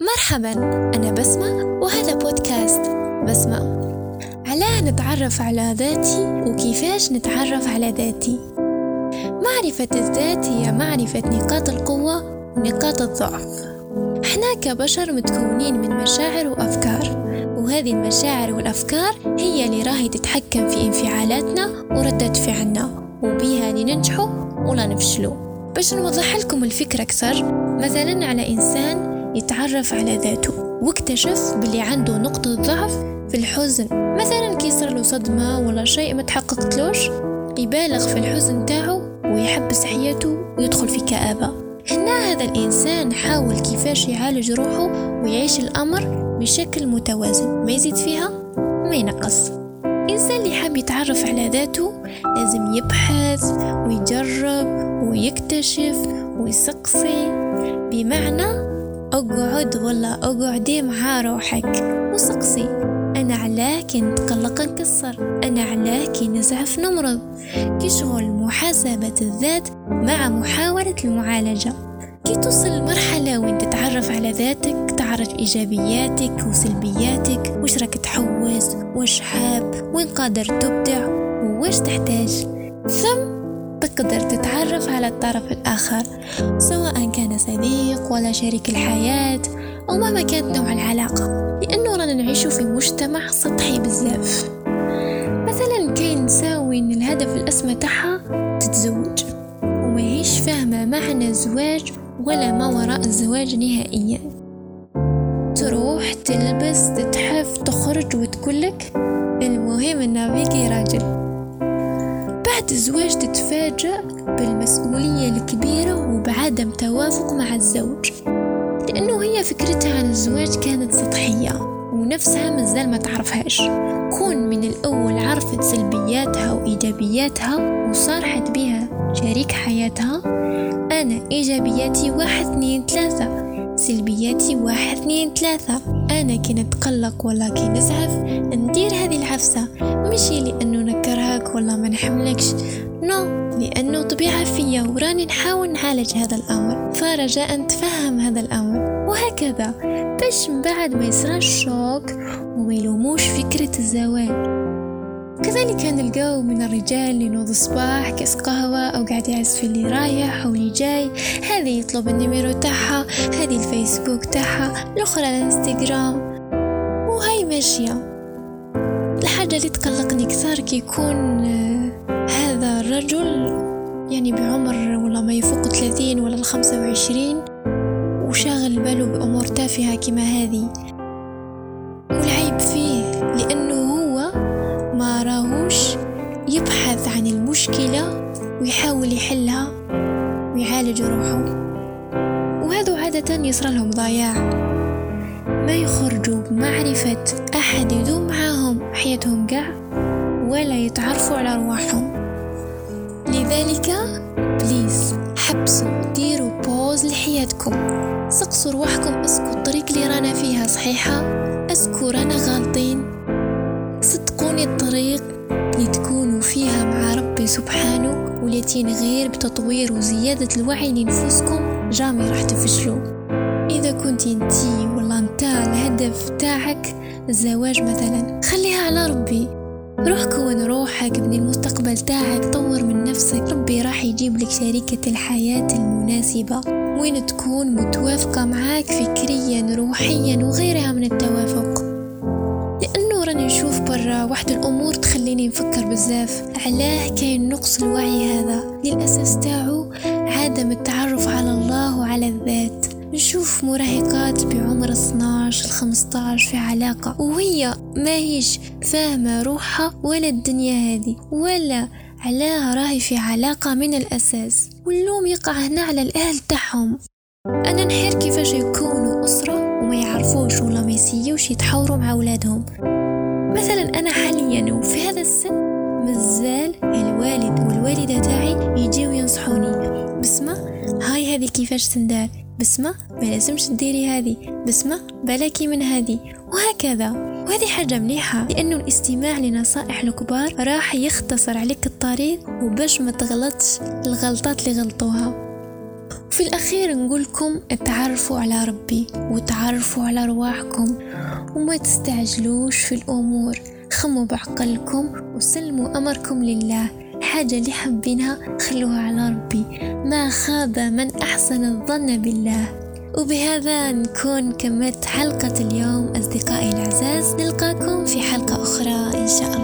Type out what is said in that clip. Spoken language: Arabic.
مرحبا أنا بسمة وهذا بودكاست بسمة. علاه نتعرف على ذاتي وكيفاش نتعرف على ذاتي؟ معرفة الذات هي معرفة نقاط القوة ونقاط الضعف. إحنا كبشر متكونين من مشاعر وأفكار وهذه المشاعر والأفكار هي اللي راهي تتحكم في انفعالاتنا وردة فعلنا وبيها لننجحوا ولا نفشلوا باش نوضح لكم الفكرة أكثر مثلا على إنسان يتعرف على ذاته واكتشف باللي عنده نقطة ضعف في الحزن. مثلا كي صار له صدمة ولا شيء ما تحققتلوش يبالغ في الحزن تاعو ويحبس حياته ويدخل في كآبة. هنا هذا الإنسان حاول كيفاش يعالج روحه ويعيش الأمر بشكل متوازن. ما يزيد فيها ما ينقص. الإنسان اللي حاب يتعرف على ذاته لازم يبحث ويجرب ويكتشف ويسقسي. بمعنى أقعد ولا اقعدي مع روحك. وسقسي أنا علاه كي نتقلق نكسر. أنا علاه كي نزعف نمرض. كي شغل محاسبة الذات مع محاولة المعالجة. كي توصل لمرحلة وين تتعرف على ذاتك تعرف إيجابياتك وسلبياتك. وش راك تحوس؟ وش حاب؟ وين قادر تبدع؟ ووش تحتاج؟ ثم تقدر تتعرف على الطرف الآخر. سواء كان صديق ولا شريك الحياة أو مهما كانت نوع العلاقة لأنه رانا نعيش في مجتمع سطحي بزاف. مثلا كاين نساوي إن الهدف الأسمى تاعها تتزوج وما هيش فاهمة معنى الزواج ولا ما وراء الزواج نهائيا. تروح تلبس تتحف تخرج وتقولك المهم إنه بيكي راجل. بعد الزواج تتفاجأ بالمسؤولية الكبيرة وبعدم توافق مع الزوج لأنه هي فكرتها عن الزواج كانت سطحية ونفسها مازال ما تعرفهاش. كون من الأول عرفت سلبياتها وإيجابياتها وصارحت بها شريك حياتها أنا إيجابياتي واحد اثنين ثلاثة سلبياتي واحد اثنين ثلاثة. أنا كي نتقلق ولا كي نزعف ندير هذه العفسة مشي لأنه نكرهك ولا ما نحملكش. نو لأنه طبيعة فيا وراني نحاول نعالج هذا الأمر. فرجاء تفهم هذا الأمر. وهكذا باش بعد ما يصير شوك وما يلوموش فكرة الزواج كذلك نلقاو من الرجال اللي نوض الصباح كاس قهوة أو قاعد يعز في اللي رايح أو اللي جاي. هذه يطلب النميرو تاعها هذه الفيسبوك تاعها الأخرى الانستغرام. وهاي ماشية. اللي تقلقني كثار كي يكون آه، هذا الرجل يعني بعمر ولا ما يفوق ثلاثين ولا الخمسة وعشرين وشاغل باله بأمور تافهة كما هذه. والعيب فيه لأنه هو ما راهوش يبحث عن المشكلة ويحاول يحلها ويعالج روحه. وهذا عادة يصير لهم ضياع. يخرجوا بمعرفة أحد يدوم معاهم حياتهم قاع ولا يتعرفوا على أرواحهم. لذلك please حبسوا ديروا pause لحياتكم. سقسوا رواحكم est-ce que الطريق اللي رانا فيها صحيحة. est-ce que رانا غالطين. صدقوني الطريق اللي تكونوا فيها مع ربي سبحانه والتي غير بتطوير وزيادة الوعي لنفوسكم جامي راح تفشلوا. إذا كنت أنتي انت الهدف تاعك. الزواج مثلا. خليها على ربي. روح كون روحك ابني المستقبل تاعك. طور من نفسك. ربي راح يجيب لك شريكة الحياة المناسبة. وين تكون متوافقة معاك فكريا روحيا وغيرها من التوافق. لأنه راني نشوف برا واحد الأمور تخليني نفكر بزاف. علاه كاين نقص الوعي هذا. للأساس تاعو عدم التعرف على الله وعلى الذات. نشوف مراهقات بعمر 12 15 في علاقة وهي ما هيش فاهمة روحها ولا الدنيا هذه ولا علاها راهي في علاقة من الأساس واللوم يقع هنا على الأهل تاعهم. أنا نحير كيفاش يكونوا أسرة وما يعرفوش ولا ما يسيوش يتحاوروا مع أولادهم مثلا أنا حاليا وفي هذا السن مازال الوالد والوالدة تاعي يجيو ينصحوني. بسمة هاي هذه كيفاش تندار؟ بسمة ما لازمش تديري هذه. بسمة بلاكي من هذه. وهكذا. وهذه حاجة مليحة لأنه الاستماع لنصائح الكبار راح يختصر عليك الطريق وباش ما تغلطش الغلطات اللي غلطوها. وفي الأخير نقولكم اتعرفوا على ربي وتعرفوا على أرواحكم وما تستعجلوش في الأمور. خموا بعقلكم وسلموا أمركم لله. حاجة اللي حابينها خلوها على ربي. ما خاب من أحسن الظن بالله. وبهذا نكون كملت حلقة اليوم. أصدقائي الأعزاز نلقاكم في حلقة أخرى إن شاء الله.